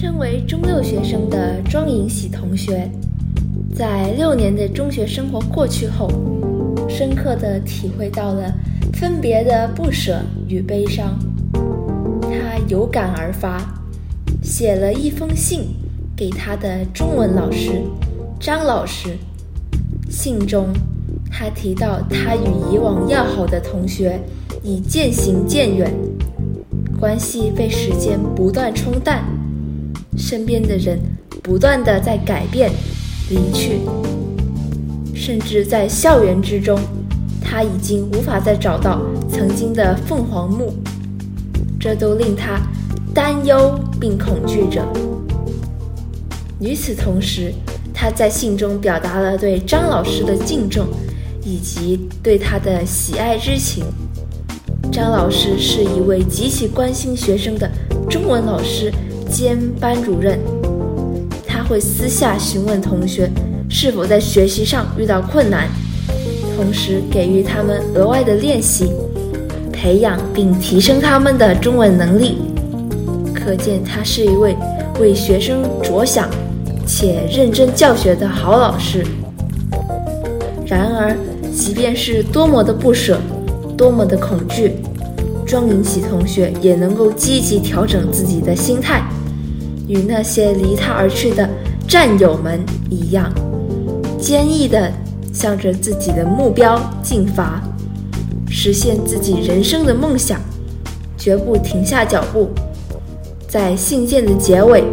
身为中六学生的庄银喜同学，在六年的中学生活过去后，深刻的体会到了分别的不舍与悲伤。他有感而发，写了一封信给他的中文老师张老师。信中，他提到他与以往要好的同学已渐行渐远，关系被时间不断冲淡。身边的人不断的在改变、离去，甚至在校园之中，他已经无法再找到曾经的凤凰木，这都令他担忧并恐惧着。与此同时，他在信中表达了对张老师的敬重，以及对他的喜爱之情。张老师是一位极其关心学生的中文老师。兼班主任，他会私下询问同学是否在学习上遇到困难，同时给予他们额外的练习，培养并提升他们的中文能力。可见他是一位为学生着想且认真教学的好老师。然而，即便是多么的不舍，多么的恐惧，庄银喜同学也能够积极调整自己的心态。与那些离他而去的战友们一样，坚毅地向着自己的目标进发，实现自己人生的梦想，绝不停下脚步。在信件的结尾，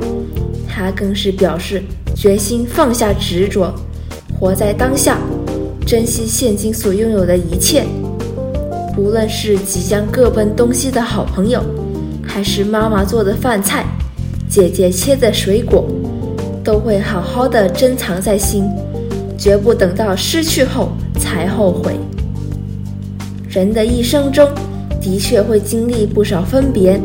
他更是表示决心放下执着，活在当下，珍惜现今所拥有的一切。无论是即将各奔东西的好朋友，还是妈妈做的饭菜。姐姐切的水果，都会好好的珍藏在心，绝不等到失去后才后悔。人的一生中，的确会经历不少分别，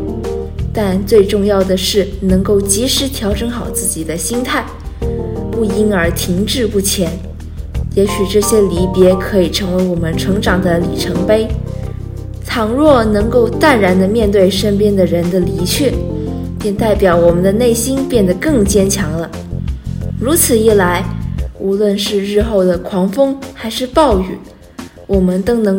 但最重要的是能够及时调整好自己的心态，不因而停滞不前。也许这些离别可以成为我们成长的里程碑。倘若能够淡然地面对身边的人的离去，便代表我们的内心变得更坚强了。如此一来，无论是日后的狂风还是暴雨，我们都能够